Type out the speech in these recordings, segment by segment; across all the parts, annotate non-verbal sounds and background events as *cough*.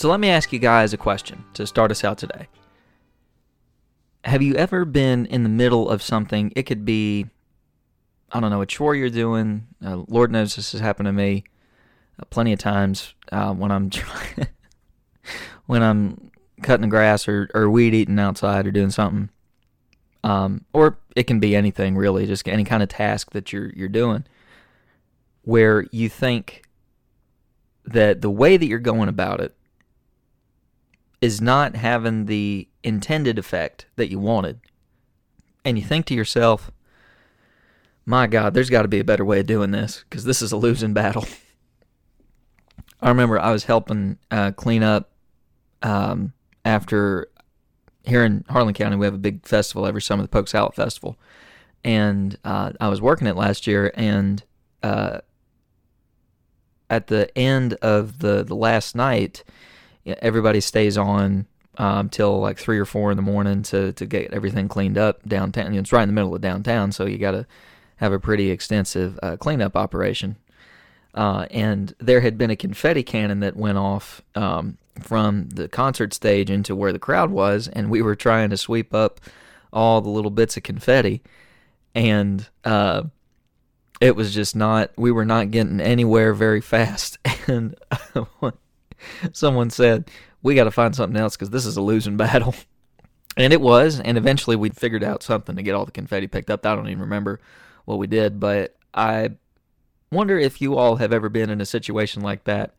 So let me ask you guys a question to start us out today. Have you ever been in the middle of something? It could be, I don't know, a chore you're doing. Uh, Lord knows this has happened to me uh, plenty of times uh, when I'm *laughs* trying, when I'm cutting the grass or, or weed eating outside or doing something. Um, or it can be anything really, just any kind of task that you're you're doing, where you think that the way that you're going about it is not having the intended effect that you wanted. And you think to yourself, my God, there's got to be a better way of doing this because this is a losing battle. *laughs* I remember I was helping uh, clean up um, after here in Harlan County, we have a big festival every summer, the Poke Sallet Festival. And uh, I was working it last year, and uh, at the end of the, the last night, everybody stays on um, till like three or four in the morning to, to get everything cleaned up downtown. It's right in the middle of downtown, so you got to have a pretty extensive uh, cleanup operation. Uh, and there had been a confetti cannon that went off um, from the concert stage into where the crowd was, and we were trying to sweep up all the little bits of confetti, and uh, it was just not. We were not getting anywhere very fast, *laughs* and *laughs* someone said we got to find something else because this is a losing battle. And it was, and eventually we figured out something to get all the confetti picked up. I don't even remember what we did, but I wonder if you all have ever been in a situation like that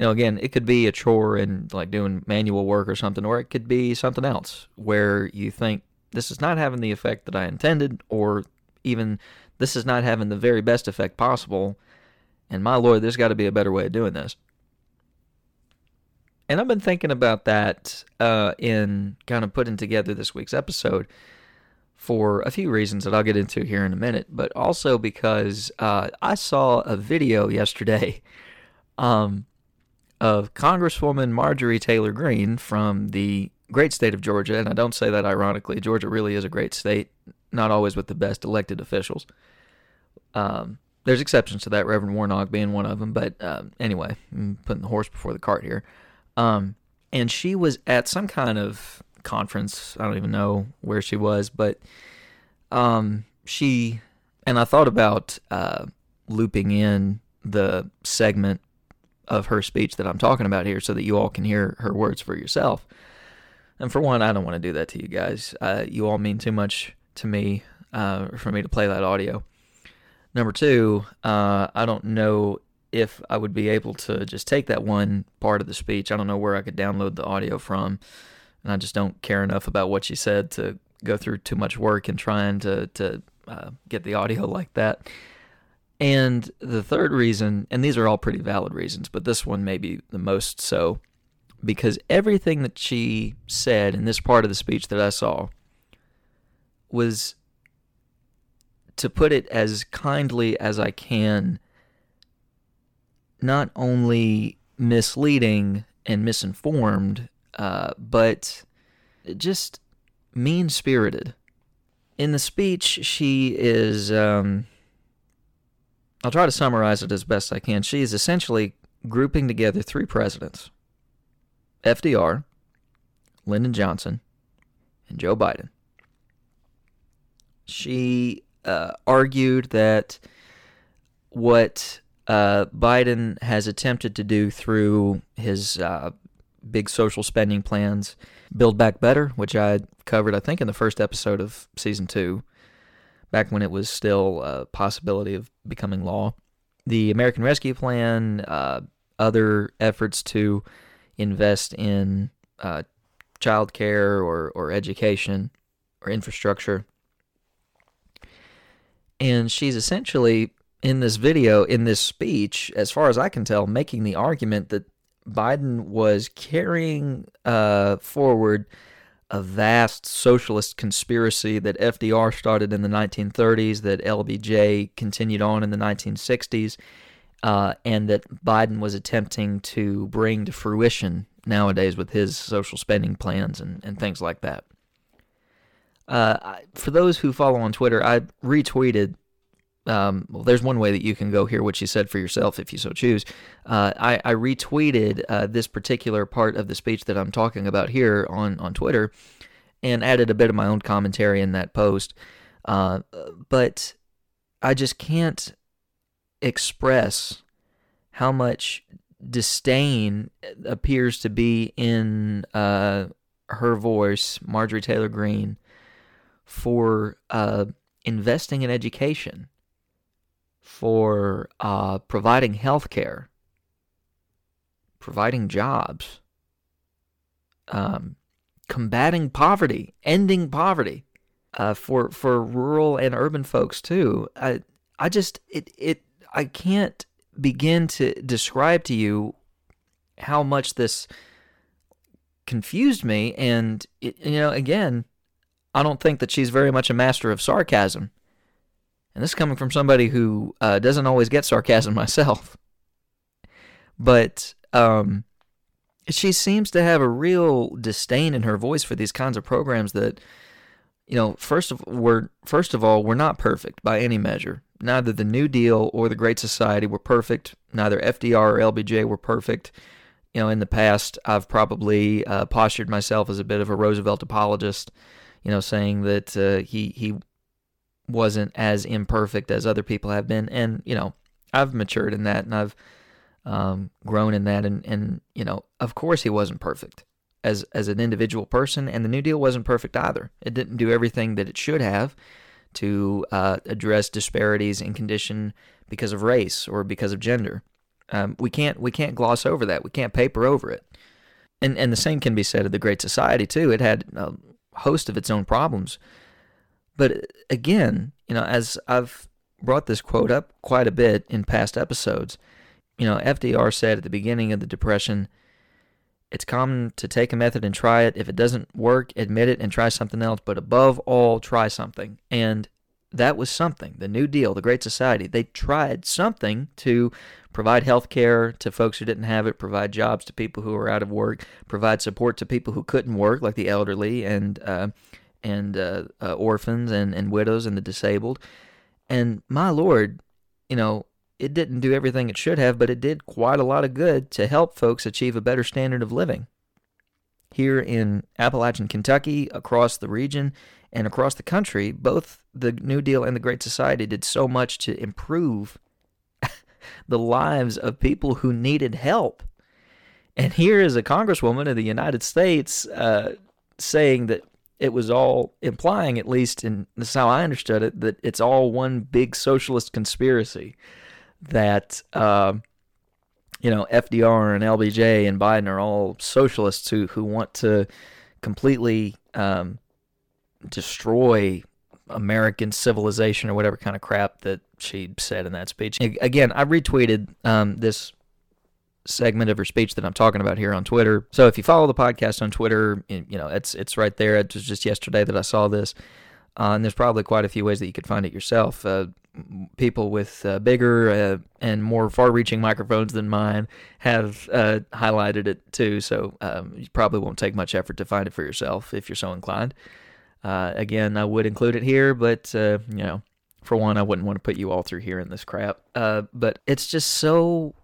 you know, again, it could be a chore and like doing manual work or something, or it could be something else where you think this is not having the effect that I intended, or even this is not having the very best effect possible. And my Lord, there's got to be a better way of doing this. And I've been thinking about that uh, in kind of putting together this week's episode for a few reasons that I'll get into here in a minute, but also because uh, I saw a video yesterday *laughs* um, of Congresswoman Marjorie Taylor Greene from the great state of Georgia, and I don't say that ironically. Georgia really is a great state, not always with the best elected officials. Um, there's exceptions to that, Reverend Warnock being one of them, but um, anyway, I'm putting the horse before the cart here. Um, and she was at some kind of conference. I don't even know where she was, but um, she and I thought about uh, looping in the segment of her speech that I'm talking about here so that you all can hear her words for yourself. And for one, I don't want to do that to you guys. Uh, you all mean too much to me uh, for me to play that audio. Number two, uh, I don't know if I would be able to just take that one part of the speech. I don't know where I could download the audio from. And I just don't care enough about what she said to go through too much work in trying to, to uh, get the audio *laughs* like that. And the third reason, and these are all pretty valid reasons, but this one may be the most so, because everything that she said in this part of the speech that I saw was, to put it as kindly as I can, not only misleading and misinformed, uh, but just mean spirited. In the speech, she is. Um, I'll try to summarize it as best I can. She is essentially grouping together three presidents FDR, Lyndon Johnson, and Joe Biden. She uh, argued that what uh, Biden has attempted to do through his uh, big social spending plans, Build Back Better, which I covered, I think, in the first episode of season two, back when it was still a possibility of becoming law. The American Rescue Plan, uh, other efforts to invest in uh, child care or, or education or infrastructure. And she's essentially in this video, in this speech, as far as I can tell, making the argument that Biden was carrying uh, forward a vast socialist conspiracy that FDR started in the 1930s, that LBJ continued on in the 1960s, uh, and that Biden was attempting to bring to fruition nowadays with his social spending plans and, and things like that. Uh, for those who follow on Twitter, I retweeted um, well, there's one way that you can go hear what she said for yourself if you so choose. Uh, I, I, retweeted uh, this particular part of the speech that I'm talking about here on, on Twitter and added a bit of my own commentary in that post. Uh, but I just can't express how much disdain appears to be in uh, her voice, Marjorie Taylor Greene, for uh, investing in education, for uh, providing health care, providing jobs, um, combating poverty, ending poverty. Uh, for for rural and urban folks too. I I just it it I can't begin to describe to you how much this confused me and it, you know again I don't think that she's very much a master of sarcasm. And this is coming from somebody who uh, doesn't always get sarcasm *laughs* myself. But um, she seems to have a real disdain in her voice for these kinds of programs that, you know, first of we're first of all, we're not perfect by any measure. Neither the New Deal or the Great Society were perfect. Neither FDR or LBJ were perfect. You know, in the past, I've probably uh, postured myself as a bit of a Roosevelt apologist you know, saying that uh, he he wasn't as imperfect as other people have been, and you know, I've matured in that, and I've um, grown in that, and and you know, of course, he wasn't perfect as as an individual person, and the New Deal wasn't perfect either. It didn't do everything that it should have to uh, address disparities in condition because of race or because of gender. Um, we can't we can't gloss over that. We can't paper over it. And and the same can be said of the Great Society too. It had a host of its own problems. But again, you know, as I've brought this quote up quite a bit in past episodes, you know, FDR said at the beginning of the Depression, it's common to take a method and try it. If it doesn't work, admit it and try something else. But above all, try something. And that was something. The New Deal, the Great Society, they tried something to provide health care to folks who didn't have it, provide jobs to people who were out of work, provide support to people who couldn't work, like the elderly and uh, and uh, uh, orphans and, and widows and the disabled. And my Lord, you know, it didn't do everything it should have, but it did quite a lot of good to help folks achieve a better standard of living. Here in Appalachian Kentucky, across the region, and across the country, both the New Deal and the Great Society did so much to improve *laughs* the lives of people who needed help. And here is a congresswoman of the United States uh, saying that it was all implying, at least, and this is how I understood it, that it's all one big socialist conspiracy. That uh, you know FDR and LBJ and Biden are all socialists who who want to completely um, destroy American civilization or whatever kind of crap that she said in that speech. Again, I retweeted um, this segment of her speech that I'm talking about here on Twitter. So if you follow the podcast on Twitter, you know it's it's right there. It was just yesterday that I saw this, uh, and there's probably quite a few ways that you could find it yourself. Uh, people with uh, bigger uh, and more far-reaching microphones than mine have uh, highlighted it too. So um, you probably won't take much effort to find it for yourself if you're so inclined. Uh, again, I would include it here, but you know, for one, I wouldn't want to put you all through here in this crap. But it's just so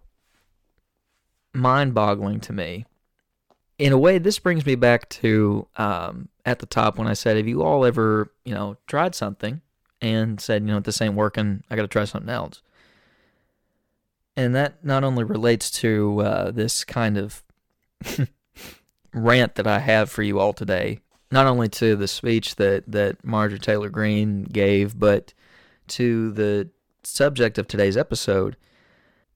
mind-boggling to me. In a way, this brings me back to um, at the top when I said, "Have you all ever, you know, tried something and said, you know, this ain't working. I got to try something else." And that not only relates to uh, this kind of *laughs* rant that I have for you all today, not only to the speech that, that Marjorie Taylor Greene gave, but to the subject of today's episode.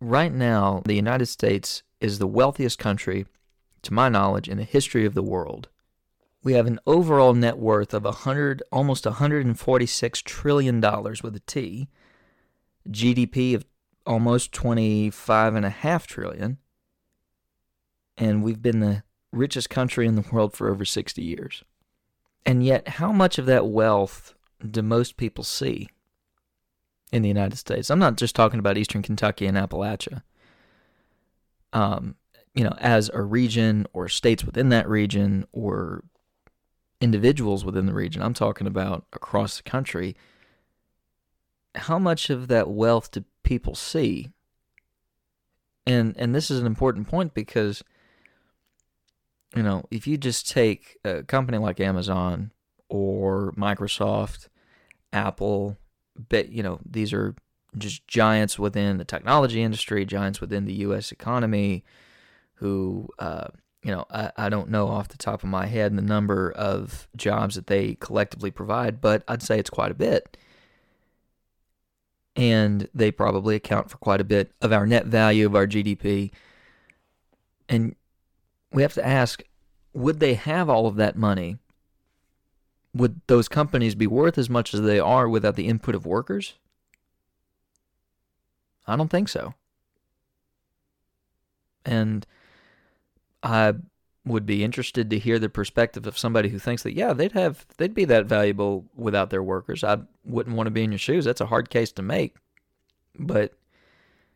Right now, the United States is the wealthiest country, to my knowledge, in the history of the world. We have an overall net worth of 100, almost 146 trillion dollars with a T, GDP of almost 25 and a half trillion, and we've been the richest country in the world for over 60 years. And yet, how much of that wealth do most people see in the United States? I'm not just talking about Eastern Kentucky and Appalachia. Um, you know, as a region or states within that region or individuals within the region. I'm talking about across the country. how much of that wealth do people see? And and this is an important point because you know, if you just take a company like Amazon or Microsoft, Apple, but you know, these are just giants within the technology industry, giants within the U.S. economy, who, uh, you know, I, I don't know off the top of my head the number of jobs that they collectively provide, but I'd say it's quite a bit. And they probably account for quite a bit of our net value of our GDP. And we have to ask would they have all of that money? Would those companies be worth as much as they are without the input of workers? I don't think so. And I would be interested to hear the perspective of somebody who thinks that yeah, they'd have they'd be that valuable without their workers. I wouldn't want to be in your shoes. That's a hard case to make. But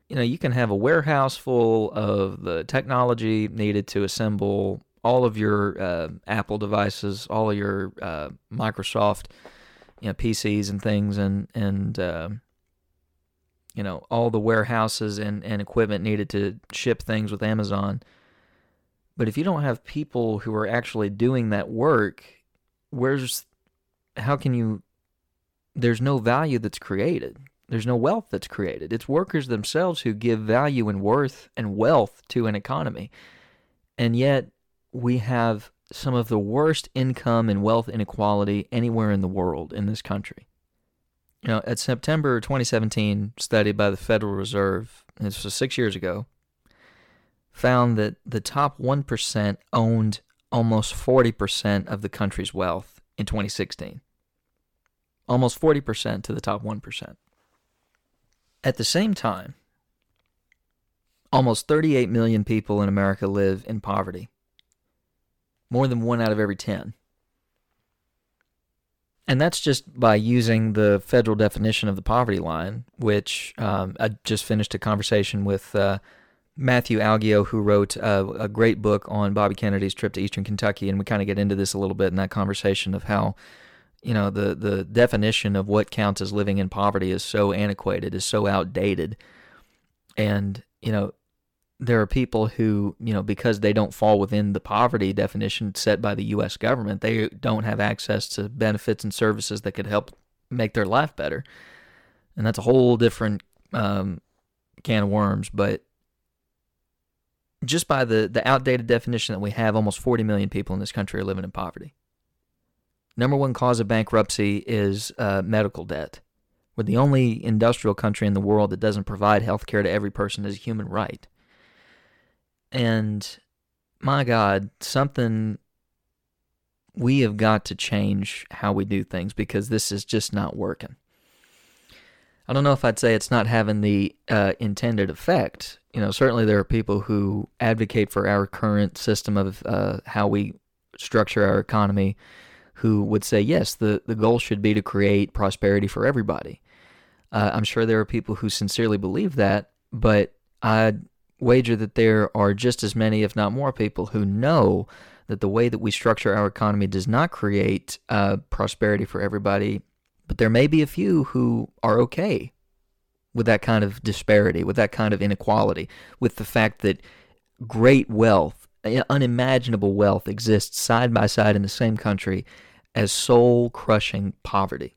you know, you can have a warehouse full of the technology needed to assemble all of your uh, Apple devices, all of your uh, Microsoft, you know, PCs and things, and and uh, you know all the warehouses and, and equipment needed to ship things with Amazon. But if you don't have people who are actually doing that work, where's how can you? There's no value that's created. There's no wealth that's created. It's workers themselves who give value and worth and wealth to an economy. And yet, we have some of the worst income and wealth inequality anywhere in the world in this country. You know, at September 2017 study by the Federal Reserve, this was six years ago, found that the top 1% owned almost 40% of the country's wealth in 2016. Almost 40% to the top 1%. At the same time, almost 38 million people in America live in poverty more than one out of every 10. And that's just by using the federal definition of the poverty line, which um, I just finished a conversation with uh, Matthew Algeo, who wrote uh, a great book on Bobby Kennedy's trip to Eastern Kentucky. And we kind of get into this a little bit in that conversation of how, you know, the, the definition of what counts as living in poverty is so antiquated, is so outdated. And, you know, there are people who, you know, because they don't fall within the poverty definition set by the U.S. government, they don't have access to benefits and services that could help make their life better. And that's a whole different um, can of worms. But just by the, the outdated definition that we have, almost 40 million people in this country are living in poverty. Number one cause of bankruptcy is uh, medical debt. We're the only industrial country in the world that doesn't provide health care to every person as a human right. And my God, something we have got to change how we do things because this is just not working. I don't know if I'd say it's not having the uh, intended effect. You know, certainly there are people who advocate for our current system of uh, how we structure our economy who would say, yes, the, the goal should be to create prosperity for everybody. Uh, I'm sure there are people who sincerely believe that, but I wager that there are just as many, if not more, people who know that the way that we structure our economy does not create uh, prosperity for everybody. But there may be a few who are okay with that kind of disparity, with that kind of inequality, with the fact that great wealth, unimaginable wealth, exists side by side in the same country as soul crushing poverty.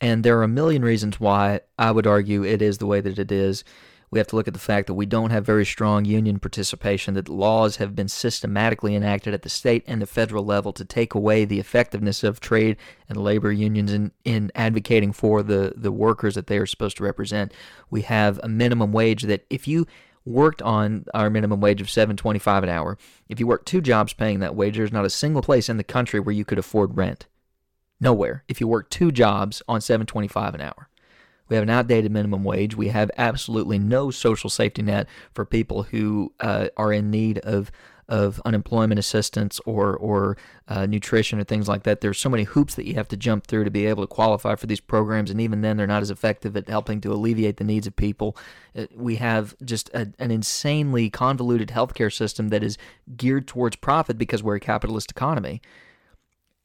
And there are a million reasons why I would argue it is the way that it is. We have to look at the fact that we don't have very strong union participation, that laws have been systematically enacted at the state and the federal level to take away the effectiveness of trade and labor unions in, in advocating for the, the workers that they are supposed to represent. We have a minimum wage that if you worked on our minimum wage of 7.25 an hour, if you work two jobs paying that wage, there's not a single place in the country where you could afford rent. Nowhere. If you work two jobs on 725 an hour. We have an outdated minimum wage. We have absolutely no social safety net for people who uh, are in need of of unemployment assistance or or uh, nutrition or things like that. There's so many hoops that you have to jump through to be able to qualify for these programs, and even then, they're not as effective at helping to alleviate the needs of people. Uh, we have just a, an insanely convoluted healthcare system that is geared towards profit because we're a capitalist economy.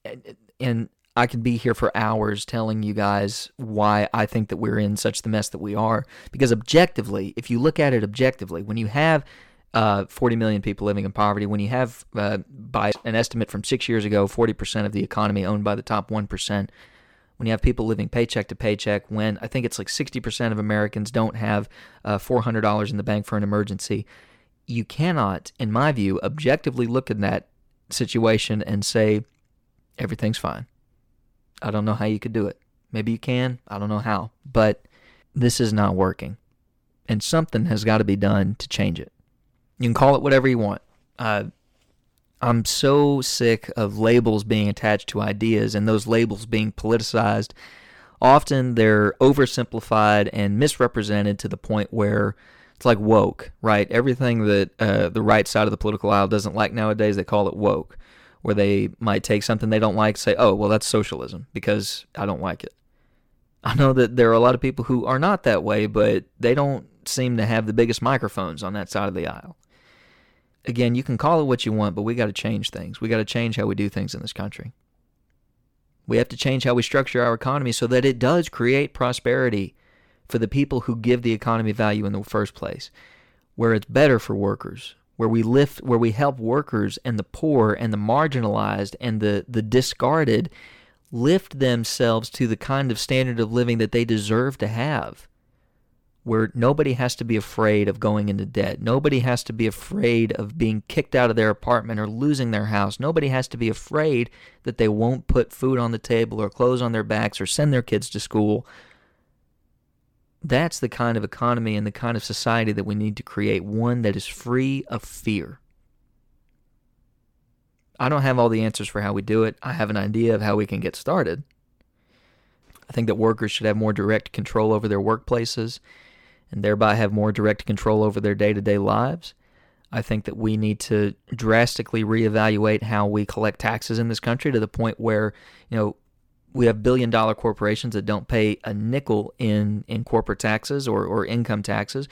And, and I could be here for hours telling you guys why I think that we're in such the mess that we are. Because objectively, if you look at it objectively, when you have uh, 40 million people living in poverty, when you have, uh, by an estimate from six years ago, 40% of the economy owned by the top 1%, when you have people living paycheck to paycheck, when I think it's like 60% of Americans don't have uh, $400 in the bank for an emergency, you cannot, in my view, objectively look at that situation and say, everything's fine I don't know how you could do it. Maybe you can. I don't know how. But this is not working. And something has got to be done to change it. You can call it whatever you want. Uh, I'm so sick of labels being attached to ideas and those labels being politicized. Often they're oversimplified and misrepresented to the point where it's like woke, right? Everything that uh, the right side of the political aisle doesn't like nowadays, they call it woke where they might take something they don't like, say, oh, well, that's socialism because I don't like it. I know that there are a lot of people who are not that way, but they don't seem to have the biggest microphones on that side of the aisle. Again, you can call it what you want, but we got to change things. We got to change how we do things in this country. We have to change how we structure our economy so that it does create prosperity for the people who give the economy value in the first place, where it's better for workers, where we lift where we help workers and the poor and the marginalized and the the discarded lift themselves to the kind of standard of living that they deserve to have where nobody has to be afraid of going into debt. Nobody has to be afraid of being kicked out of their apartment or losing their house. Nobody has to be afraid that they won't put food on the table or clothes on their backs or send their kids to school that's the kind of economy and the kind of society that we need to create one that is free of fear. I don't have all the answers for how we do it. I have an idea of how we can get started. I think that workers should have more direct control over their workplaces and thereby have more direct control over their day to day lives. I think that we need to drastically reevaluate how we collect taxes in this country to the point where, you know, we have billion dollar corporations that don't pay a nickel in, in corporate taxes or, or income taxes.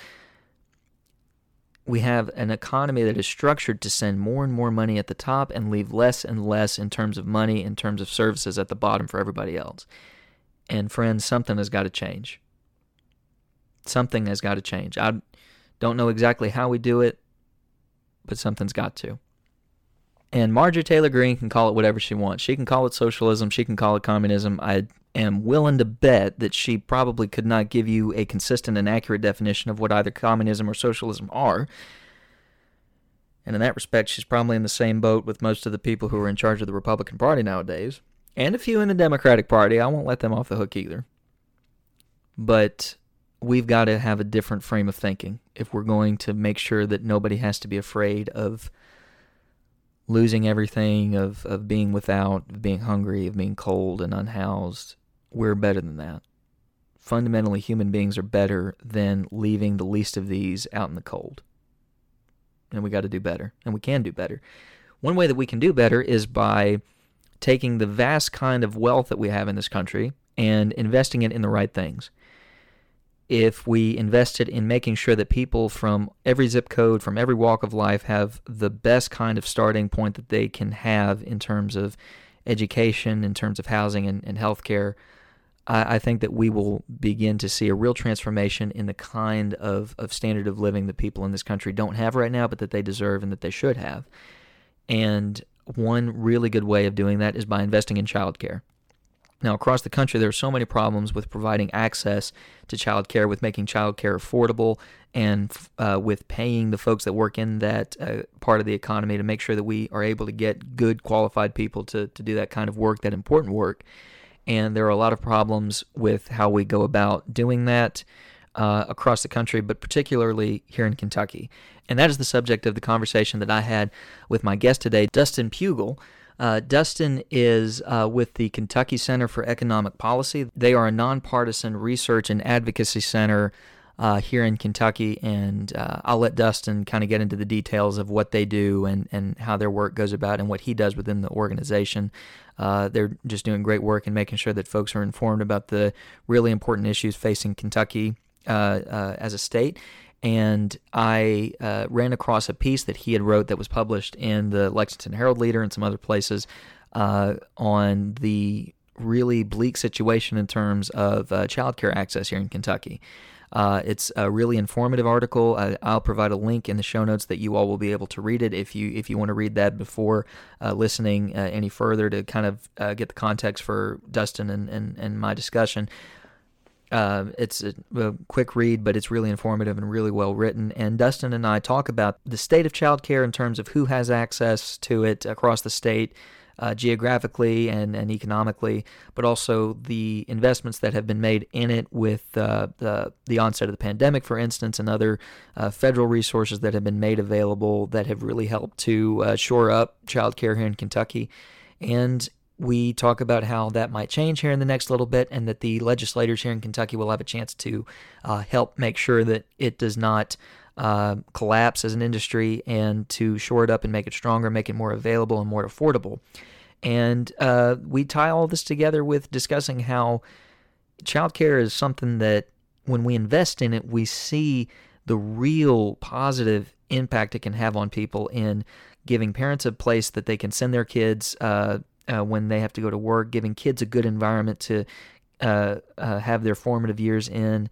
We have an economy that is structured to send more and more money at the top and leave less and less in terms of money, in terms of services at the bottom for everybody else. And friends, something has got to change. Something has got to change. I don't know exactly how we do it, but something's got to. And Marjorie Taylor Greene can call it whatever she wants. She can call it socialism. She can call it communism. I am willing to bet that she probably could not give you a consistent and accurate definition of what either communism or socialism are. And in that respect, she's probably in the same boat with most of the people who are in charge of the Republican Party nowadays, and a few in the Democratic Party. I won't let them off the hook either. But we've got to have a different frame of thinking if we're going to make sure that nobody has to be afraid of losing everything, of, of being without, of being hungry, of being cold and unhoused. We're better than that. Fundamentally, human beings are better than leaving the least of these out in the cold. And we got to do better, and we can do better. One way that we can do better is by taking the vast kind of wealth that we have in this country and investing it in the right things if we invested in making sure that people from every zip code, from every walk of life, have the best kind of starting point that they can have in terms of education, in terms of housing and, and I, I think that we will begin to see a real transformation in the kind of, of standard of living that people in this country don't have right now, but that they deserve and that they should have. And one really good way of doing that is by investing in childcare. Now, across the country, there are so many problems with providing access to child care, with making child care affordable, and uh, with paying the folks that work in that uh, part of the economy to make sure that we are able to get good, qualified people to, to do that kind of work, that important work. And there are a lot of problems with how we go about doing that uh, across the country, but particularly here in Kentucky. And that is the subject of the conversation that I had with my guest today, Dustin Pugel. Uh, Dustin is uh, with the Kentucky Center for Economic Policy. They are a nonpartisan research and advocacy center uh, here in Kentucky, and uh, I'll let Dustin kind of get into the details of what they do and, and how their work goes about and what he does within the organization. Uh, they're just doing great work in making sure that folks are informed about the really important issues facing Kentucky uh, as a state and I uh, ran across a piece that he had wrote that was published in the Lexington Herald Leader and some other places uh, on the really bleak situation in terms of uh, childcare access here in Kentucky. Uh, it's a really informative article. I, will provide a link in the show notes that you all will be able to read it if you if you want to read that before uh, listening uh, any further to kind of uh, get the context for Dustin and, and, and my discussion. Uh, it's a, a, quick read, but it's really informative and really well written. And Dustin and I talk about the state of childcare in terms of who has access to it across the state, uh, geographically and, and economically, but also the investments that have been made in it with uh, the, the onset of the pandemic, for instance, and other uh, federal resources that have been made available that have really helped to uh, shore up childcare here in Kentucky. And we talk about how that might change here in the next little bit, and that the legislators here in Kentucky will have a chance to uh, help make sure that it does not uh, collapse as an industry and to shore it up and make it stronger, make it more available and more affordable. And uh, we tie all this together with discussing how childcare is something that when we invest in it, we see the real positive impact it can have on people in giving parents a place that they can send their kids uh, uh, when they have to go to work, giving kids a good environment to uh, uh, have their formative years in.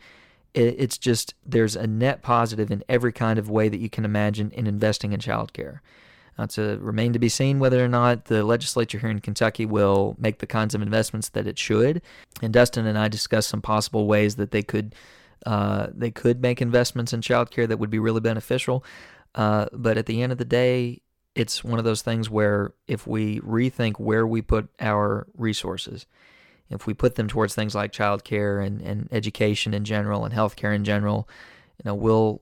It, it's just there's a net positive in every kind of way that you can imagine in investing in childcare. Uh, to remain to be seen whether or not the legislature here in Kentucky will make the kinds of investments that it should. And Dustin and I discussed some possible ways that they could uh, they could make investments in childcare that would be really beneficial. Uh, but at the end of the day, it's one of those things where if we rethink where we put our resources, if we put them towards things like childcare and, and education in general and healthcare in general, you know, we'll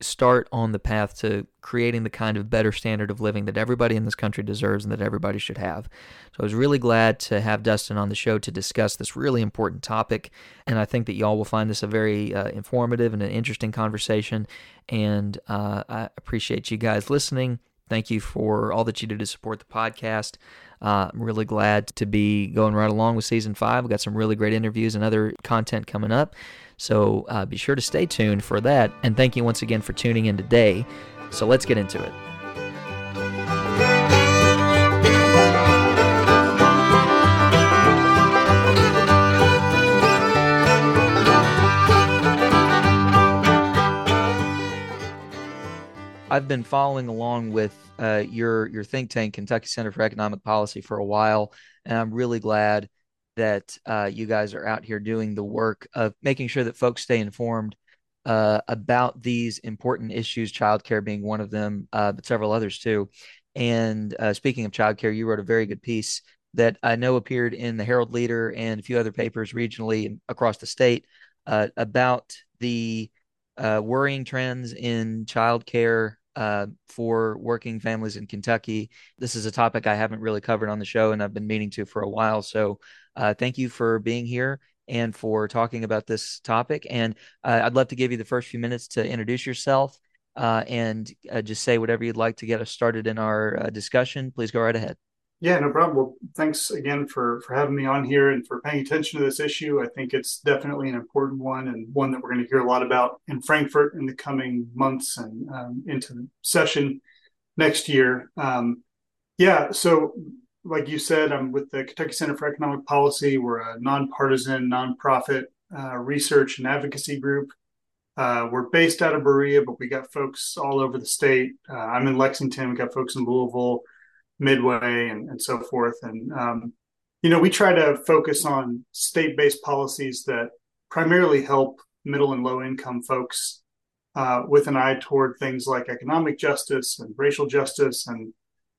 start on the path to creating the kind of better standard of living that everybody in this country deserves and that everybody should have. So I was really glad to have Dustin on the show to discuss this really important topic. And I think that y'all will find this a very uh, informative and an interesting conversation. And uh, I appreciate you guys listening. Thank you for all that you do to support the podcast. Uh, I'm really glad to be going right along with season five. We've got some really great interviews and other content coming up. So uh, be sure to stay tuned for that. And thank you once again for tuning in today. So let's get into it. I've been following along with uh, your your think tank, Kentucky Center for Economic Policy, for a while, and I'm really glad that uh, you guys are out here doing the work of making sure that folks stay informed uh, about these important issues, childcare being one of them, uh, but several others too. And uh, speaking of childcare, you wrote a very good piece that I know appeared in the Herald Leader and a few other papers regionally across the state uh, about the uh, worrying trends in childcare uh, for working families in Kentucky. This is a topic I haven't really covered on the show, and I've been meaning to for a while. So, uh, thank you for being here and for talking about this topic. And uh, I'd love to give you the first few minutes to introduce yourself uh, and uh, just say whatever you'd like to get us started in our uh, discussion. Please go right ahead. Yeah, no problem. Well, thanks again for for having me on here and for paying attention to this issue. I think it's definitely an important one and one that we're going to hear a lot about in Frankfort in the coming months and um, into the session next year. Um, yeah, so like you said, I'm with the Kentucky Center for Economic Policy. We're a nonpartisan, nonprofit uh, research and advocacy group. Uh, we're based out of Berea, but we got folks all over the state. Uh, I'm in Lexington. We got folks in Louisville. Midway and, and so forth. And, um, you know, we try to focus on state based policies that primarily help middle and low income folks uh, with an eye toward things like economic justice and racial justice. And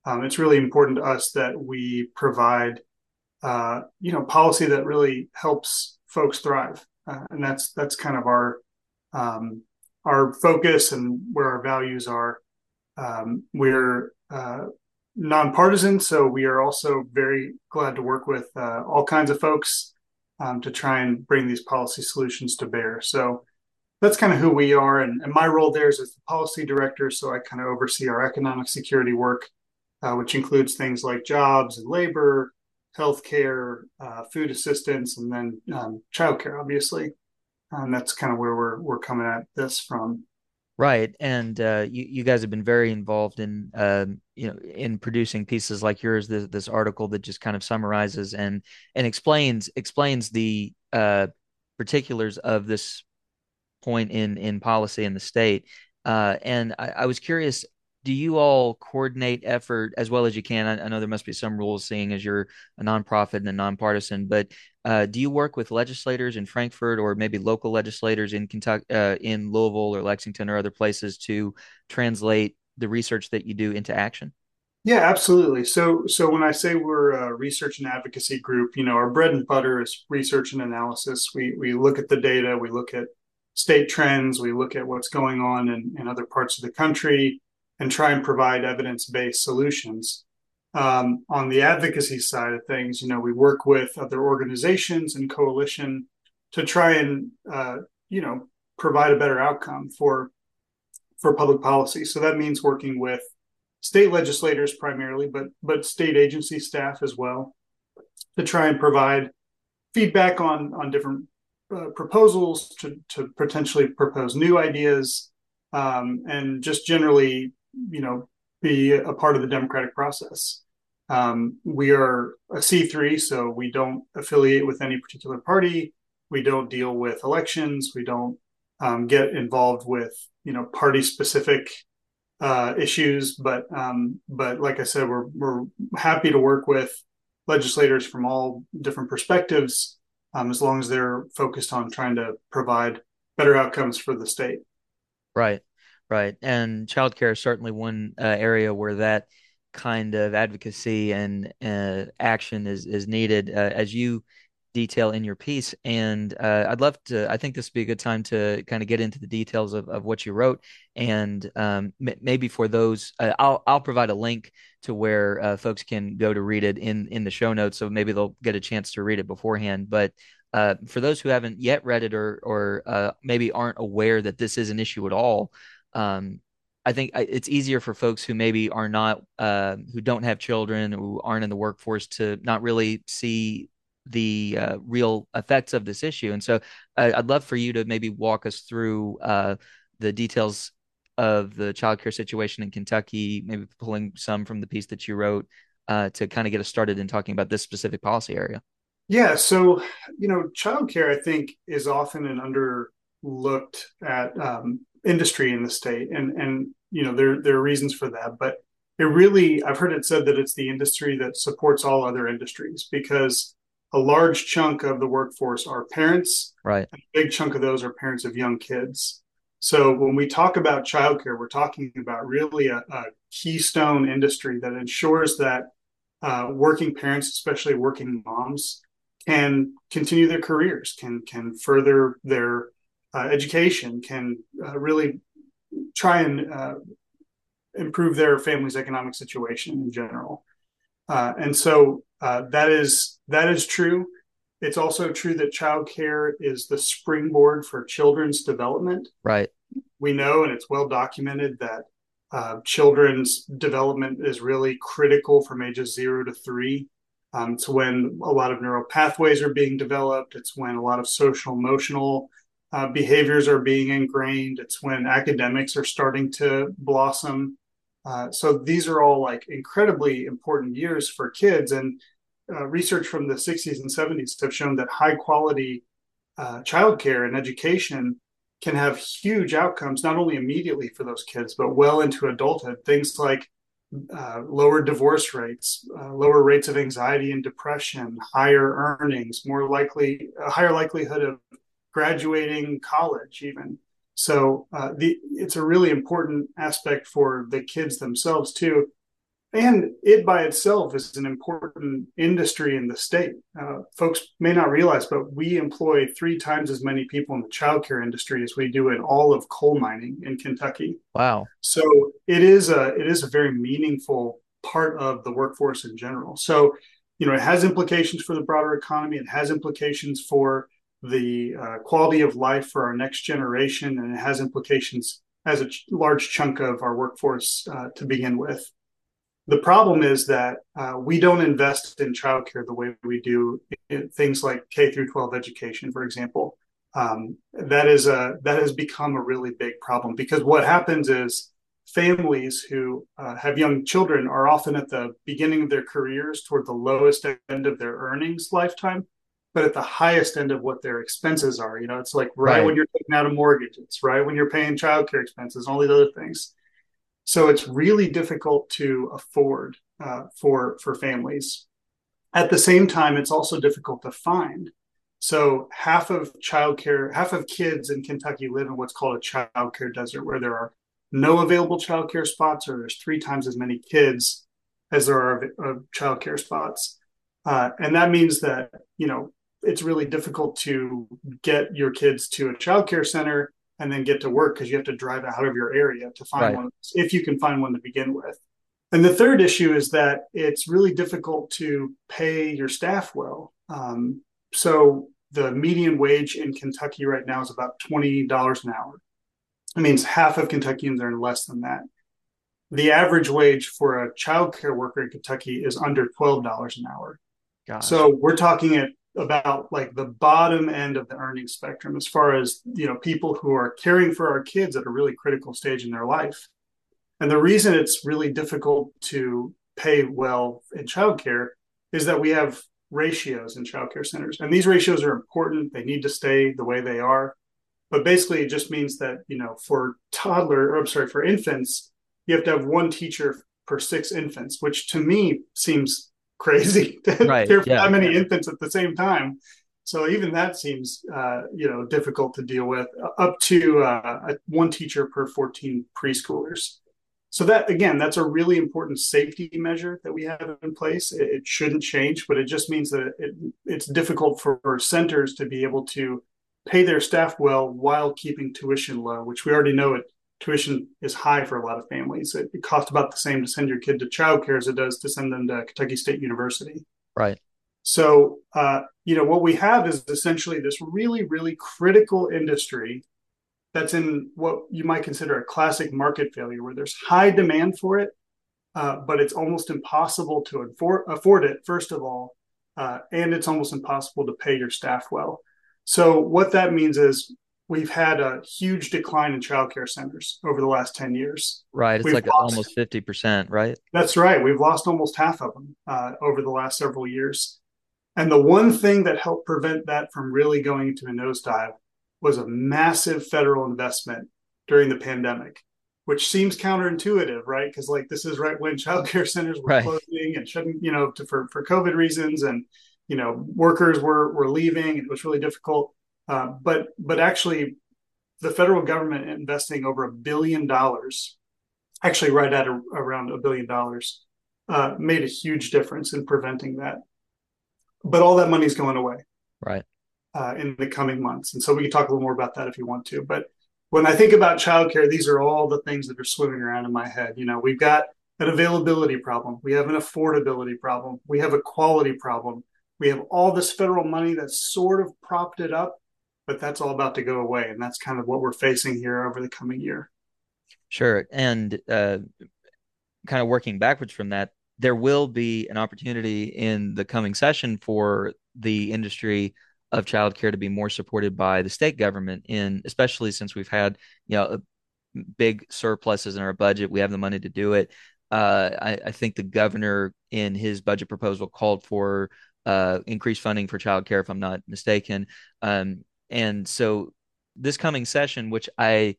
um, it's really important to us that we provide, uh, you know, policy that really helps folks thrive. Uh, and that's that's kind of our um, our focus and where our values are. Um, we're uh, nonpartisan, so we are also very glad to work with uh, all kinds of folks um, to try and bring these policy solutions to bear. So that's kind of who we are, and, and my role there is as the policy director. So I kind of oversee our economic security work, uh, which includes things like jobs and labor, healthcare, uh, food assistance, and then um, childcare, obviously. And that's kind of where we're we're coming at this from. Right, and uh, you you guys have been very involved in um, you know in producing pieces like yours. This this article that just kind of summarizes and and explains explains the uh, particulars of this point in in policy in the state. Uh, and I, I was curious do you all coordinate effort as well as you can? I, I, know there must be some rules, seeing as you're a nonprofit and a nonpartisan, but uh, do you work with legislators in Frankfort or maybe local legislators in Kentucky, uh, in Louisville or Lexington or other places to translate the research that you do into action? Yeah, absolutely. So, so when I say we're a research and advocacy group, you know, our bread and butter is research and analysis. We we look at the data, we look at state trends, we look at what's going on in, in other parts of the country and try and provide evidence-based solutions. Um, on the advocacy side of things, you know, we work with other organizations and coalition to try and uh, you know provide a better outcome for for public policy. So that means working with state legislators primarily, but but state agency staff as well, to try and provide feedback on on different uh, proposals to to potentially propose new ideas um, and just generally you know, be a part of the democratic process. Um, we are a C3, so we don't affiliate with any particular party. We don't deal with elections. We don't um, get involved with you know party specific uh, issues. But um, but like I said, we're we're happy to work with legislators from all different perspectives, um, as long as they're focused on trying to provide better outcomes for the state. Right. Right. And childcare is certainly one uh, area where that kind of advocacy and uh, action is is needed, uh, as you detail in your piece. And uh, I'd love to. I think this would be a good time to kind of get into the details of, of what you wrote, and um, m- maybe for those, uh, I'll I'll provide a link to where uh, folks can go to read it in in the show notes, so maybe they'll get a chance to read it beforehand. But for those who haven't yet read it or or maybe aren't aware that this is an issue at all, um, I think it's easier for folks who maybe are not, uh, who don't have children, who aren't in the workforce, to not really see the uh, real effects of this issue. And so, uh, I'd love for you to maybe walk us through uh, the details of the childcare situation in Kentucky, maybe pulling some from the piece that you wrote uh, to kind of get us started in talking about this specific policy area. Yeah, so you know, childcare I think is often an underlooked at um, industry in the state, and and you know there there are reasons for that, but it really I've heard it said that it's the industry that supports all other industries because a large chunk of the workforce are parents, right? a big chunk of those are parents of young kids. So when we talk about childcare, we're talking about really a, a keystone industry that ensures that uh, working parents, especially working moms, can continue their careers, can can further their uh, education can uh, really try and uh, improve their family's economic situation in general. Uh, and so uh, that is that is true. It's also true that childcare is the springboard for children's development. Right. We know, and it's well documented that uh, children's development is really critical from ages zero to three. Um, it's when a lot of neural pathways are being developed. It's when a lot of social emotional uh, behaviors are being ingrained. It's when academics are starting to blossom. Uh, so these are all like incredibly important years for kids. And uh, research from the 60s and 70s have shown that high quality uh, childcare and education can have huge outcomes, not only immediately for those kids, but well into adulthood. Things like uh, lower divorce rates, uh, lower rates of anxiety and depression, higher earnings, more likely, a higher likelihood of graduating college even. So uh, the it's a really important aspect for the kids themselves too. And it by itself is an important industry in the state. Uh, folks may not realize but we employ three times as many people in the childcare industry as we do in all of coal mining in kentucky. Wow. So it is a it is a very meaningful part of the workforce in general. So you know it has implications for the broader economy. It has implications for the uh, quality of life for our next generation, and it has implications as a ch- large chunk of our workforce uh, to begin with. The problem is that uh, we don't invest in childcare the way we do in things like K through 12 education, for example. um, that is a that has become a really big problem because what happens is families who uh, have young children are often at the beginning of their careers toward the lowest end of their earnings lifetime but at the highest end of what their expenses are you know it's like right, right. when you're taking out a mortgage it's right when you're paying childcare expenses all these other things so it's really difficult to afford uh, for for families at the same time it's also difficult to find so half of childcare, half of kids in Kentucky live in what's called a childcare desert, where there are no available childcare spots, or there's three times as many kids as there are of childcare spots. Uh, and that means that you know it's really difficult to get your kids to a childcare center and then get to work because you have to drive out of your area to find right. one if you can find one to begin with. And the third issue is that it's really difficult to pay your staff well. Um, so the median wage in Kentucky right now is about $20 an hour. It means half of Kentuckians earn less than that. The average wage for a childcare worker in Kentucky is under $12 an hour. Gosh. So we're talking at about like the bottom end of the earning spectrum as far as you know people who are caring for our kids at a really critical stage in their life. And the reason it's really difficult to pay well in childcare is that we have ratios in childcare centers. And these ratios are important. They need to stay the way they are. But basically, it just means that, you know, for toddler, or I'm sorry, for infants, you have to have one teacher per six infants, which to me seems crazy *laughs* to right. care for yeah. that many infants at the same time. So even that seems, uh, you know, difficult to deal with. Up to uh, one teacher per 14 preschoolers. So that again, that's a really important safety measure that we have in place. It, it shouldn't change, but it just means that it, it's difficult for, for centers to be able to pay their staff well while keeping tuition low, which we already know it tuition is high for a lot of families. It, it, costs about the same to send your kid to childcare as it does to send them to Kentucky State University. Right. So, uh, you know, what we have is essentially this really, really critical industry that's in what you might consider a classic market failure, where there's high demand for it, uh, but it's almost impossible to afford, afford it, first of all, uh, and it's almost impossible to pay your staff well. So, what that means is we've had a huge decline in childcare centers over the last 10 years. Right. It's we've like lost, almost 50%, right? That's right. We've lost almost half of them uh, over the last several years. And the one thing that helped prevent that from really going into a nosedive was a massive federal investment during the pandemic, which seems counterintuitive, right? Because like this is right when childcare centers were right. closing and shouldn't, you know, to, for for COVID reasons, and you know, workers were were leaving. It was really difficult. Uh, but but actually, the federal government investing over a billion dollars, actually right at a, around a billion dollars, uh, made a huge difference in preventing that. But all that money's going away. Right uh, in the coming months. And so we can talk a little more about that if you want to. But when I think about childcare, these are all the things that are swimming around in my head. You know, we've got an availability problem, we have an affordability problem, we have a quality problem, we have all this federal money that's sort of propped it up, but that's all about to go away. And that's kind of what we're facing here over the coming year. Sure. And uh, kind of working backwards from that, there will be an opportunity in the coming session for the industry of childcare to be more supported by the state government in especially since we've had you know big surpluses in our budget we have the money to do it uh, I, I, think the governor in his budget proposal called for uh, increased funding for childcare if i'm not mistaken um, and so this coming session which i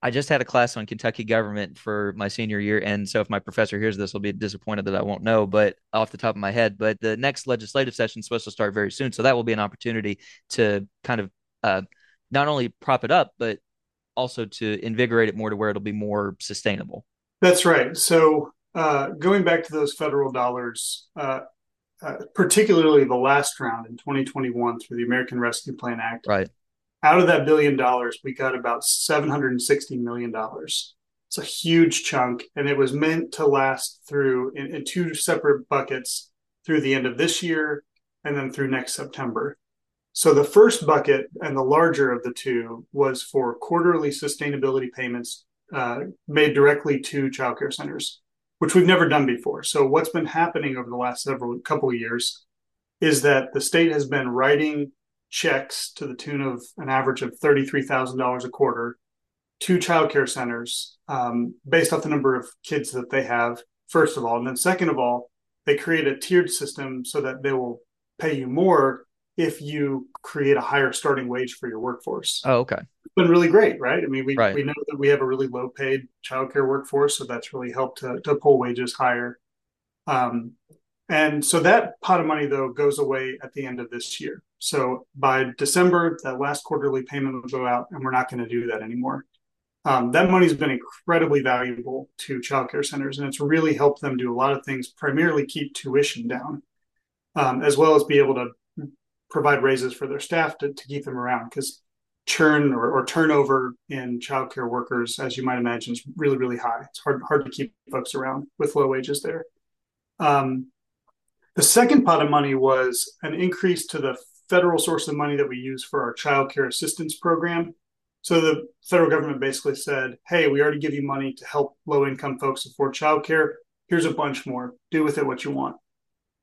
I just had a class on Kentucky government for my senior year, and so if my professor hears this, will be disappointed that I won't know, but off the top of my head. But the next legislative session is supposed to start very soon, so that will be an opportunity to kind of uh, not only prop it up, but also to invigorate it more to where it'll be more sustainable. That's right. So uh, going back to those federal dollars, uh, uh particularly the last round in 2021 through the American Rescue Plan Act, right? out of that billion dollars, we got about $760 million. It's a huge chunk, and it was meant to last through in, in, two separate buckets through the end of this year and then through next September. So the first bucket and the larger of the two was for quarterly sustainability payments uh, made directly to childcare centers, which we've never done before. So what's been happening over the last several couple of years is that the state has been writing checks to the tune of an average of $33,000 a quarter to childcare centers um, based off the number of kids that they have, first of all. And then, second of all, they create a tiered system so that they will pay you more if you create a higher starting wage for your workforce. Oh, okay. It's been really great, right? I mean, we, right. we know that we have a really low paid childcare workforce, so that's really helped to, to pull wages higher. Um, and so that pot of money, though, goes away at the end of this year. So by December, that last quarterly payment will go out, and we're not going to do that anymore. Um, that money's been incredibly valuable to childcare centers, and it's really helped them do a lot of things, primarily keep tuition down, um, as well as be able to provide raises for their staff to, to keep them around. Because churn or, or, turnover in childcare workers, as you might imagine, is really, really high. It's hard hard to keep folks around with low wages there. Um, the second pot of money was an increase to the federal source of money that we use for our child care assistance program. So the federal government basically said, hey, we already give you money to help low income folks afford childcare. Here's a bunch more. Do with it what you want.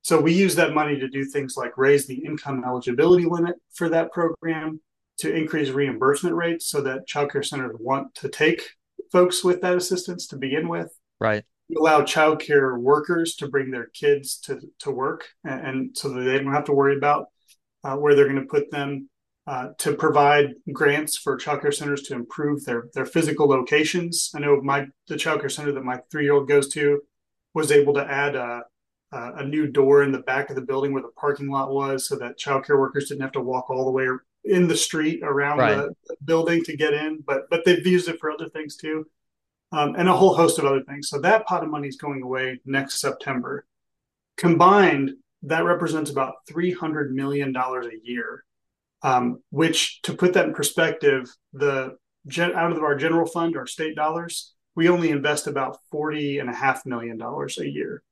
So we use that money to do things like raise the income eligibility limit for that program, to increase reimbursement rates so that childcare centers want to take folks with that assistance to begin with. Right We allow childcare workers to bring their kids to, to work and, and so that they don't have to worry about uh, where they're going to put them uh, to provide grants for childcare centers to improve their their physical locations. I know my the childcare center that my three year old goes to was able to add a, a new door in the back of the building where the parking lot was, so that childcare workers didn't have to walk all the way in the street around right. the building to get in. But but they've used it for other things too um, and a whole host of other things. So that pot of money is going away next September. Combined, that represents about $300 million a year, um, which, to put that in perspective, the gen- out of our general fund, our state dollars, we only invest about $40.5 million a year.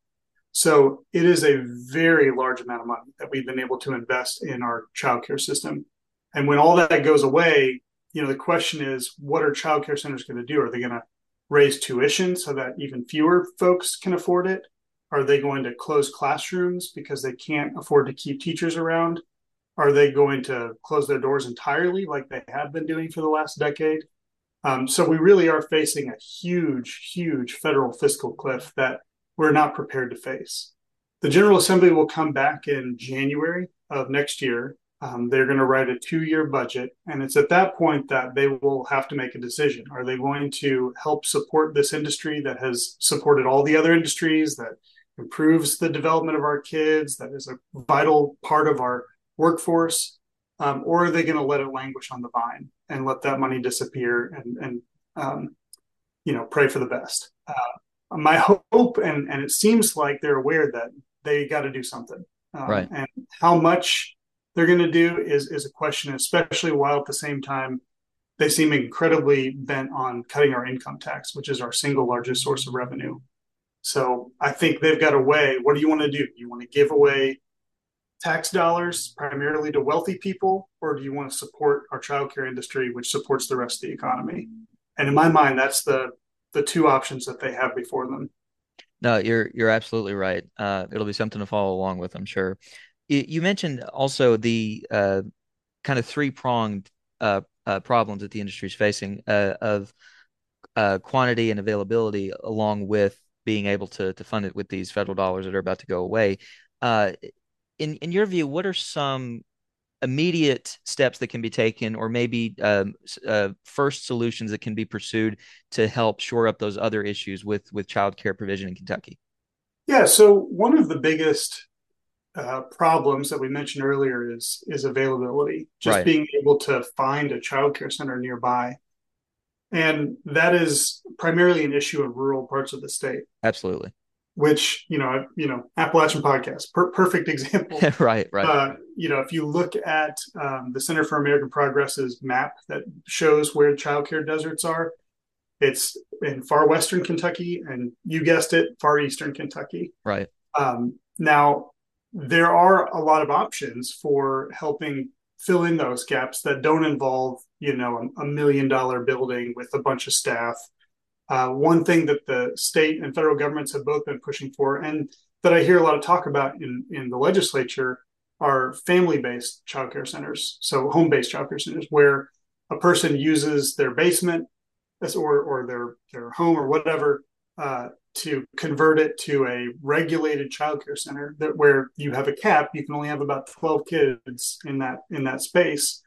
So it is a very large amount of money that we've been able to invest in our childcare system. And when all that goes away, you know, the question is, what are childcare centers going to do? Are they going to raise tuition so that even fewer folks can afford it? Are they going to close classrooms because they can't afford to keep teachers around? Are they going to close their doors entirely like they have been doing for the last decade? Um, so we really are facing a huge, huge federal fiscal cliff that we're not prepared to face. The General Assembly will come back in January of next year um, they're going to write a two year budget. And it's at that point that they will have to make a decision. Are they going to help support this industry that has supported all the other industries, that improves the development of our kids, that is a vital part of our workforce? Um, or are they going to let it languish on the vine and let that money disappear and, and um, you know, pray for the best? Uh, my hope, and, and it seems like they're aware that they got to do something. Um, right. And how much they're going to do is is a question, especially while at the same time they seem incredibly bent on cutting our income tax, which is our single largest source of revenue. So I think they've got a way. What do you want to do? You want to give away tax dollars primarily to wealthy people, or do you want to support our childcare industry, which supports the rest of the economy? And in my mind, that's the the two options that they have before them. No, you're you're absolutely right. Uh, it'll be something to follow along with, I'm sure you mentioned also the uh, kind of three pronged uh, uh, problems that the industry is facing uh, of uh, quantity and availability, along with being able to to fund it with these federal dollars that are about to go away. In in your view, what are some immediate steps that can be taken, or maybe um, first solutions that can be pursued to help shore up those other issues with with child care provision in Kentucky? Yeah, so one of the biggest uh, problems that we mentioned earlier is is availability, just right. being able to find a childcare center nearby, and that is primarily an issue in rural parts of the state. Absolutely. Which you know, you know, Appalachian podcast, per- perfect example. *laughs* right, right. Uh, you know, if you look at um, the Center for American Progress's map that shows where childcare deserts are, it's in far western Kentucky, and you guessed it, far eastern Kentucky. Right. Um, now, there are a lot of options for helping fill in those gaps that don't involve you know a, million dollar building with a bunch of staff uh, one thing that the state and federal governments have both been pushing for and that i hear a lot of talk about in, in the legislature are family-based childcare centers, so home-based childcare centers, where a person uses their basement or or their their home or whatever uh, to convert it to a regulated childcare center that where you have a cap, you can only have about 12 kids in that in that space.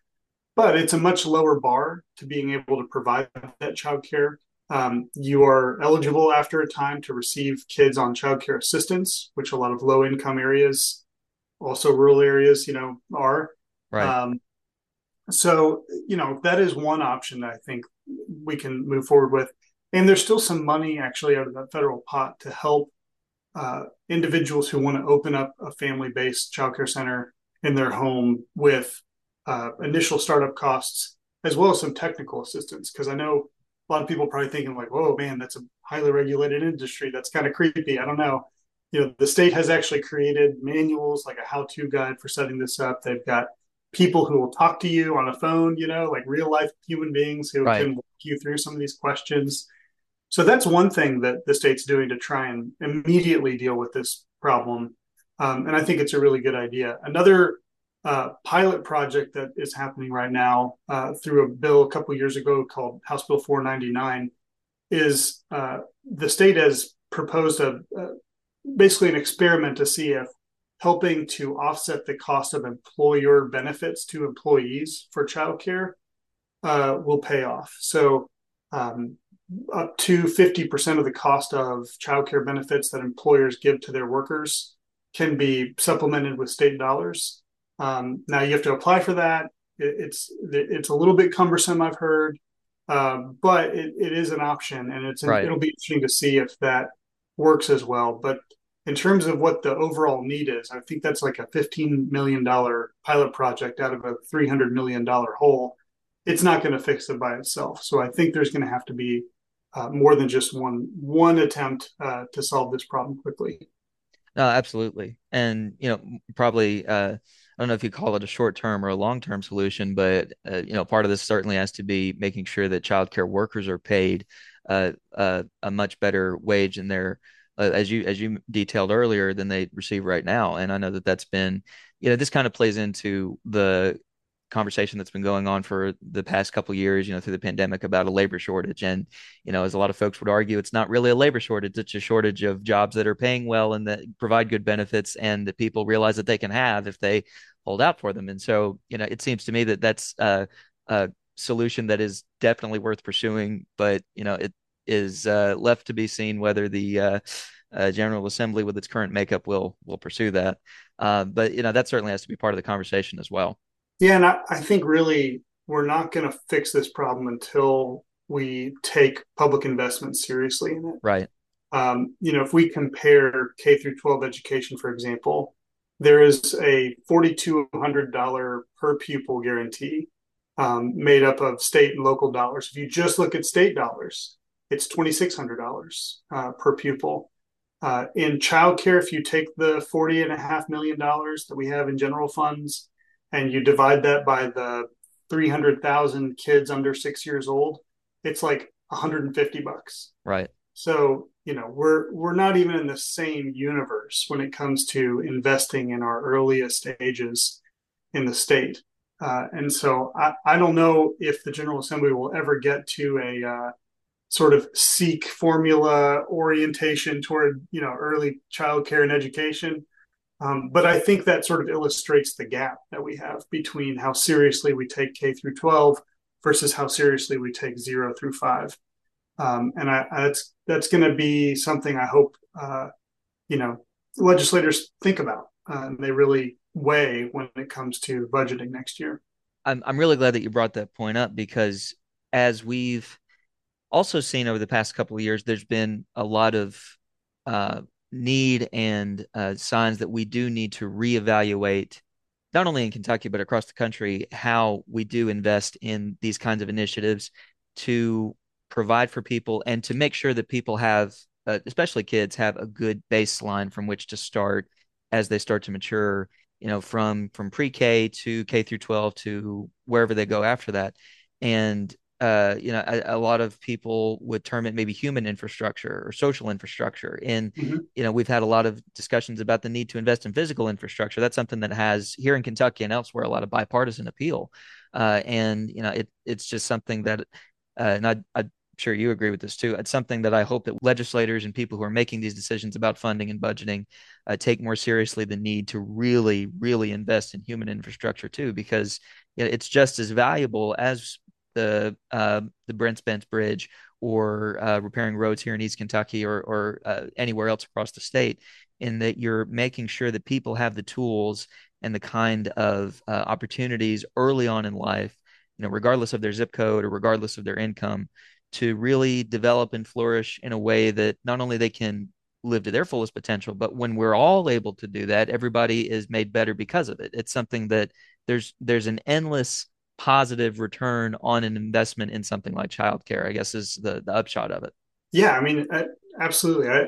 But it's a much lower bar to being able to provide that childcare. Um, you are eligible after a time to receive kids on childcare assistance, which a lot of low income areas, also rural areas, you know, are. Right. Um, so, you know, that is one option that I think we can move forward with. And there's still some money actually out of the federal pot to help uh, individuals who want to open up a family based childcare center in their home with uh, initial startup costs as well as some technical assistance. Because I know a lot of people probably thinking like, "Whoa, man, that's a highly regulated industry. That's kind of creepy." I don't know. You know, the state has actually created manuals like a how-to guide for setting this up. They've got people who will talk to you on a phone, you know, like real life human beings who right. can walk you through some of these questions. So that's one thing that the state's doing to try and immediately deal with this problem. Um, and I think it's a really good idea. Another uh, pilot project that is happening right now uh, through a bill a couple years ago called House Bill 499 is uh, the state has proposed a, basically an experiment to see if helping to offset the cost of employer benefits to employees for childcare uh, will pay off. So, um, up to 50% of the cost of childcare benefits that employers give to their workers can be supplemented with state dollars. Um, now you have to apply for that. It, it's it's a little bit cumbersome, I've heard, uh, but it, it is an option, and it's right. it'll be interesting to see if that works as well. But in terms of what the overall need is, I think that's like a $15 million pilot project out of a $300 million hole. It's not going to fix it by itself. So I think there's going to have to be uh, more than just one one attempt uh, to solve this problem quickly. No, absolutely, and you know probably uh, I don't know if you call it a short term or a long term solution, but uh, you know part of this certainly has to be making sure that childcare workers are paid uh, uh, a much better wage in their uh, as you as you detailed earlier than they receive right now. And I know that that's been, you know, this kind of plays into the conversation that's been going on for the past couple years, you know, through the pandemic about a labor shortage. And, you know, as a lot of folks would argue, it's not really a labor shortage. It's a shortage of jobs that are paying well and that provide good benefits and that people realize that they can have if they hold out for them. And so, you know, it seems to me that that's a, a solution that is definitely worth pursuing, but, you know, it, is uh, left to be seen whether the uh, uh, General Assembly, with its current makeup, will will pursue that. Uh, but you know that certainly has to be part of the conversation as well. Yeah, and I, I think really we're not going to fix this problem until we take public investment seriously in it. Right. Um, you know, if we compare K through 12 education, for example, there is a $4,200 per pupil guarantee um, made up of state and local dollars. If you just look at state dollars, it's $2,600 uh, per pupil. Uh, in childcare, if you take the forty and a half million dollars that we have in general funds and you divide that by the 300,000 kids under six years old, it's like 150 bucks. Right. So, you know, we're, we're not even in the same universe when it comes to investing in our earliest ages in the state. Uh, and so I, I don't know if the General Assembly will ever get to a, uh, sort of SEEK formula orientation toward you know early childcare and education. Um, but I think that sort of illustrates the gap that we have between how seriously we take K through 12 versus how seriously we take zero through five. Um, and I, that's that's going to be something I hope uh, you know legislators think about uh, and they really weigh when it comes to budgeting next year. I'm I'm really glad that you brought that point up because as we've also seen over the past couple of years, there's been a lot of uh, need and uh, signs that we do need to reevaluate, not only in Kentucky, but across the country, how we do invest in these kinds of initiatives to provide for people and to make sure that people have, uh, especially kids, have a good baseline from which to start as they start to mature you know from from pre-k to k through 12 to wherever they go after that. And uh, you know, a, a, lot of people would term it maybe human infrastructure or social infrastructure. And, mm-hmm. you know, we've had a lot of discussions about the need to invest in physical infrastructure. That's something that has here in Kentucky and elsewhere a lot of bipartisan appeal. Uh, and, you know, it, it's just something that, uh, and I, I'm sure you agree with this too. It's something that I hope that legislators and people who are making these decisions about funding and budgeting uh, take more seriously the need to really, really invest in human infrastructure too, because you know, it's just as valuable as the uh, the Brent Spence Bridge or uh, repairing roads here in East Kentucky or or uh, anywhere else across the state, in that you're making sure that people have the tools and the kind of uh, opportunities early on in life, you know, regardless of their zip code or regardless of their income, to really develop and flourish in a way that not only they can live to their fullest potential, but when we're all able to do that, everybody is made better because of it. It's something that there's there's an endless positive return on an investment in something like childcare, I guess is the, the upshot of it. Yeah, I mean, absolutely. I,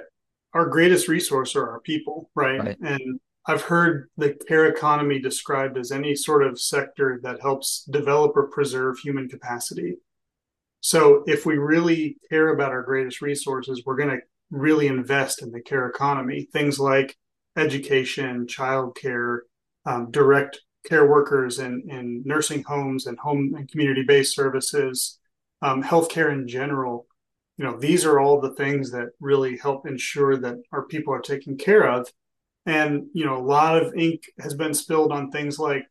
our greatest resource are our people, right? right? And I've heard the care economy described as any sort of sector that helps develop or preserve human capacity. So if we really care about our greatest resources, we're going to really invest in the care economy. Things like education, childcare, um, direct care workers in, in nursing homes and home and community based services, um, healthcare in general. You know, these are all the things that really help ensure that our people are taken care of. And, you know, a lot of ink has been spilled on things like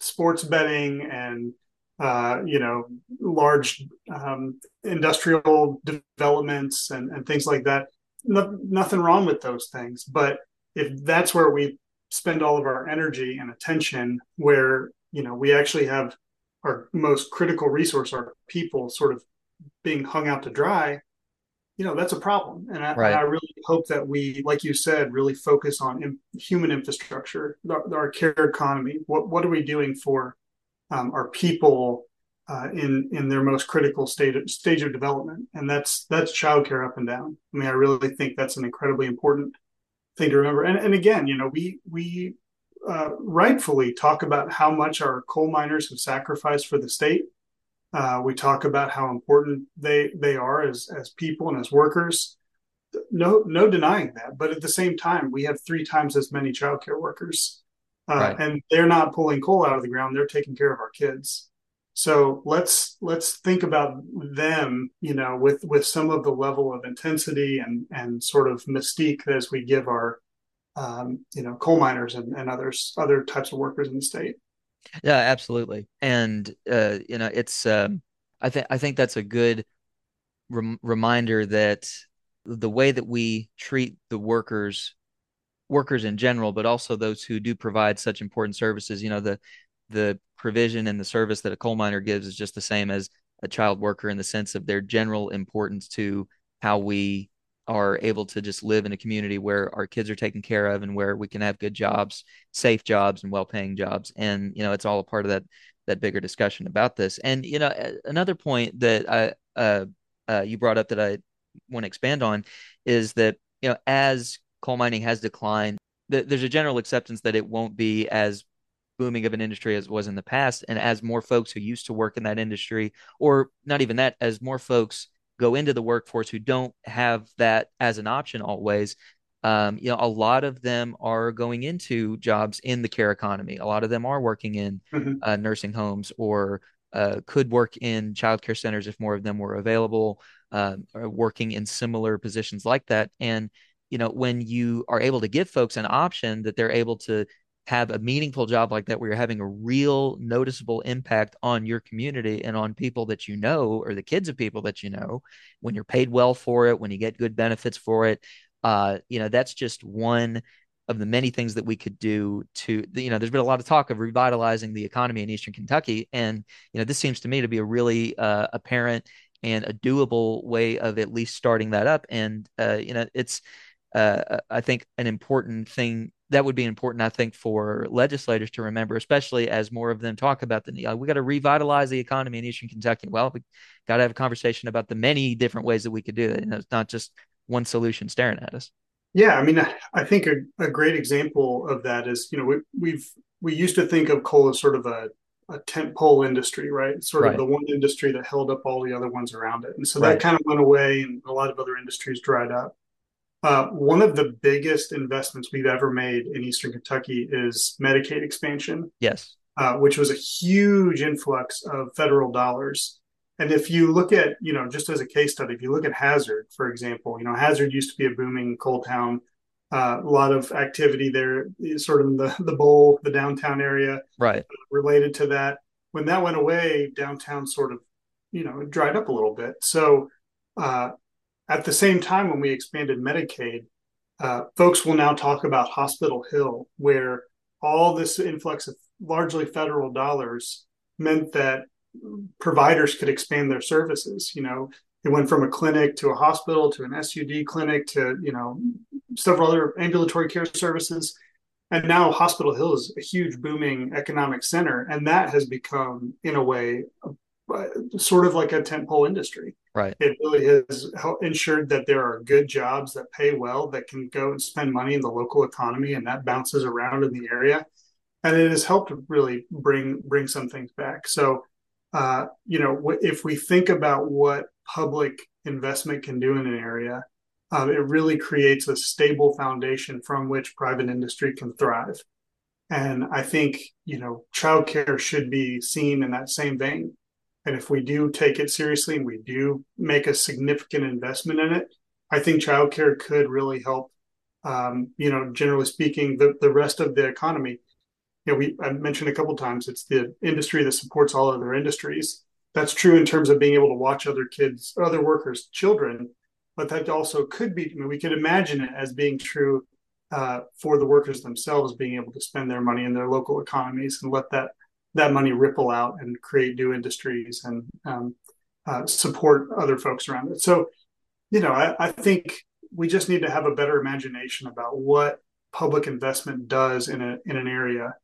sports betting and, uh, you know, large um, industrial developments and, and things like that. No, nothing wrong with those things. But if that's where we spend all of our energy and attention where you know we actually have our most critical resource our people sort of being hung out to dry you know that's a problem. And I, right. I really hope that we like you said really focus on in, human infrastructure our, our, care economy. What what are we doing for um, our people uh, in in their most critical state of, stage of development? And that's that's childcare up and down. I mean i really think that's an incredibly important thing to remember. And, and again, you know, we we uh, rightfully talk about how much our coal miners have sacrificed for the state. Uh, we talk about how important they they are as as people and as workers. No no denying that. But at the same time, we have three times as many childcare workers, uh, right. and they're not pulling coal out of the ground. They're taking care of our kids. So let's let's think about them, you know, with with some of the level of intensity and and sort of mystique as we give our, um, you know, coal miners and, and others other types of workers in the state. Yeah, absolutely. And uh, you know, it's um, I think I think that's a good rem- reminder that the way that we treat the workers workers in general but also those who do provide such important services you know the the provision and the service that a coal miner gives is just the same as a child worker in the sense of their general importance to how we are able to just live in a community where our kids are taken care of and where we can have good jobs, safe jobs and well-paying jobs. And you know, it's all a part of that that bigger discussion about this. And you know, another point that I uh, uh, you brought up that I want to expand on is that you know, as coal mining has declined, th- there's a general acceptance that it won't be as booming of an industry as it was in the past. And as more folks who used to work in that industry, or not even that, as more folks go into the workforce who don't have that as an option always, um, you know, a lot of them are going into jobs in the care economy. A lot of them are working in mm-hmm. uh, nursing homes or uh, could work in childcare centers if more of them were available, uh, or working in similar positions like that. And you know, when you are able to give folks an option that they're able to have a meaningful job like that where you're having a real noticeable impact on your community and on people that you know or the kids of people that you know when you're paid well for it when you get good benefits for it uh, you know that's just one of the many things that we could do to you know there's been a lot of talk of revitalizing the economy in eastern kentucky and you know this seems to me to be a really uh, apparent and a doable way of at least starting that up. And uh, you know it's uh, I think an important thing that would be important, I think, for legislators to remember, especially as more of them talk about the uh, we got to revitalize the economy in Eastern Kentucky. Well, we got to have a conversation about the many different ways that we could do it. You know, it's not just one solution staring at us. Yeah, I mean, I think a, a great example of that is, you know, we, we've we used to think of coal as sort of a a tent pole industry, right? Sort Right. of the one industry that held up all the other ones around it. And so Right. that kind of went away and a lot of other industries dried up. Uh, one of the biggest investments we've ever made in Eastern Kentucky is Medicaid expansion, Yes. uh, which was a huge influx of federal dollars. And if you look at, you know, just as a case study, if you look at Hazard, for example, you know, Hazard used to be a booming coal town. Uh, a lot of activity there, sort of in the the bowl, the downtown area Right. related to that. When that went away, downtown sort of, you know, dried up a little bit. So, uh, at the same time, when we expanded Medicaid, uh, folks will now talk about Hospital Hill, where all this influx of largely federal dollars meant that providers could expand their services. You know, it went from a clinic to a hospital to an SUD clinic to, you know, several other ambulatory care services. And now Hospital Hill is a huge booming economic center. And that has become, in a way, uh, sort of like a tentpole industry. Right. It really has ensured that there are good jobs that pay well that can go and spend money in the local economy and that bounces around in the area. And it has helped really bring bring some things back. So uh, you know, if we think about what public investment can do in an area, um, it really creates a stable foundation from which private industry can thrive. And I think, you know, childcare should be seen in that same vein. And if we do take it seriously and we do make a significant investment in it, I think childcare could really help, um, you know, generally speaking, the, the rest of the economy you know, we I mentioned a couple times it's the industry that supports all other industries. That's true in terms of being able to watch other kids, other workers' children, but that also could be. I mean, we could imagine it as being true uh, for the workers themselves, being able to spend their money in their local economies and let that that money ripple out and create new industries and um, uh, support other folks around it. So, you know, I, I think we just need to have a better imagination about what public investment does in a in an area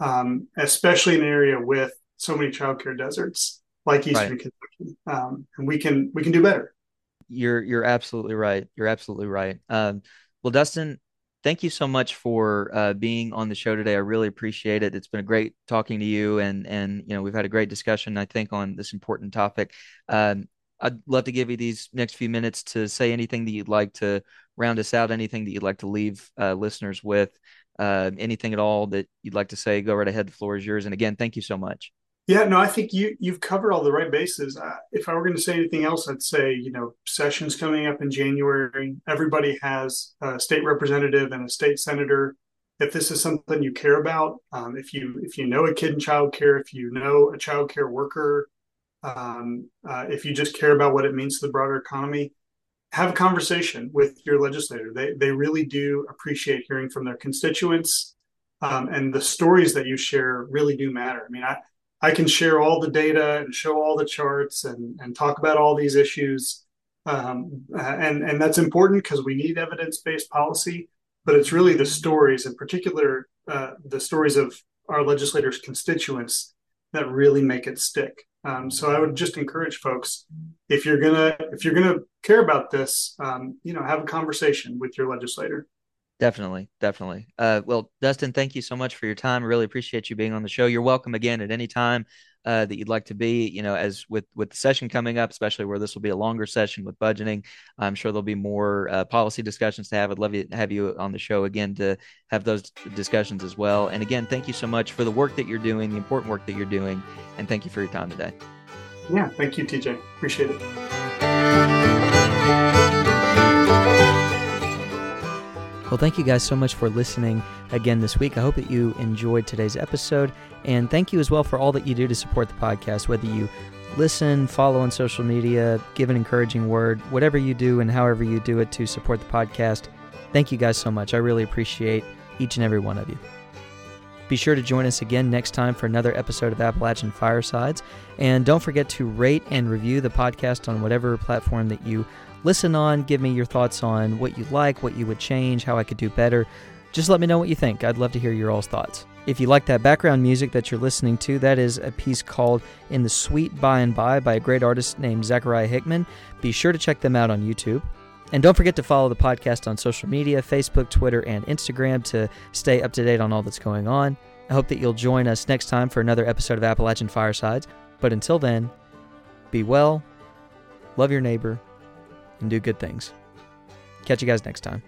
um, especially in an area with so many childcare deserts like Eastern right. Kentucky. Um, and we can we can do better. You're you're absolutely right. You're absolutely right. Um, well, Dustin, thank you so much for uh, being on the show today. I really appreciate it. It's been a great talking to you, and and you know we've had a great discussion. I think on this important topic. Um, I'd love to give you these next few minutes to say anything that you'd like to round us out, anything that you'd like to leave uh, listeners with uh, anything at all that you'd like to say, go right ahead. The floor is yours. And again, thank you so much. Yeah, no, I think you you've covered all the right bases. Uh, if I were going to say anything else, I'd say you know sessions coming up in January. Everybody has a state representative and a state senator. If this is something you care about, um, if you if you know a kid in childcare, if you know a childcare worker, um, uh, if you just care about what it means to the broader economy, have a conversation with your legislator. They they really do appreciate hearing from their constituents, um, and the stories that you share really do matter. I mean, I I can share all the data and show all the charts and and talk about all these issues, um, and and that's important because we need evidence based policy. But it's really the stories, in particular, uh, the stories of our legislators' constituents, that really make it stick. Um, so I would just encourage folks if you're gonna if you're gonna care about this, um, you know, have a conversation with your legislator. Definitely, definitely. Uh, well, Dustin, thank you so much for your time. I really appreciate you being on the show. You're welcome again at any time uh, that you'd like to be. You know, as with with the session coming up, especially where this will be a longer session with budgeting, I'm sure there'll be more uh, policy discussions to have. I'd love to have you on the show again to have those discussions as well. And again, thank you so much for the work that you're doing, the important work that you're doing, and thank you for your time today. Yeah, thank you, TJ. Appreciate it. Well, thank you guys so much for listening again this week. I hope that you enjoyed today's episode. And thank you as well for all that you do to support the podcast, whether you listen, follow on social media, give an encouraging word, whatever you do and however you do it to support the podcast. Thank you guys so much. I really appreciate each and every one of you. Be sure to join us again next time for another episode of Appalachian Firesides. And don't forget to rate and review the podcast on whatever platform that you listen on. Give me your thoughts on what you like, what you would change, how I could do better. Just let me know what you think. I'd love to hear your all's thoughts. If you like that background music that you're listening to, that is a piece called In the Sweet By and By by a great artist named Zachariah Hickman. Be sure to check them out on YouTube. And don't forget to follow the podcast on social media Facebook, Twitter, and Instagram to stay up to date on all that's going on. I hope that you'll join us next time for another episode of Appalachian Firesides. But until then, be well, love your neighbor, and do good things. Catch you guys next time.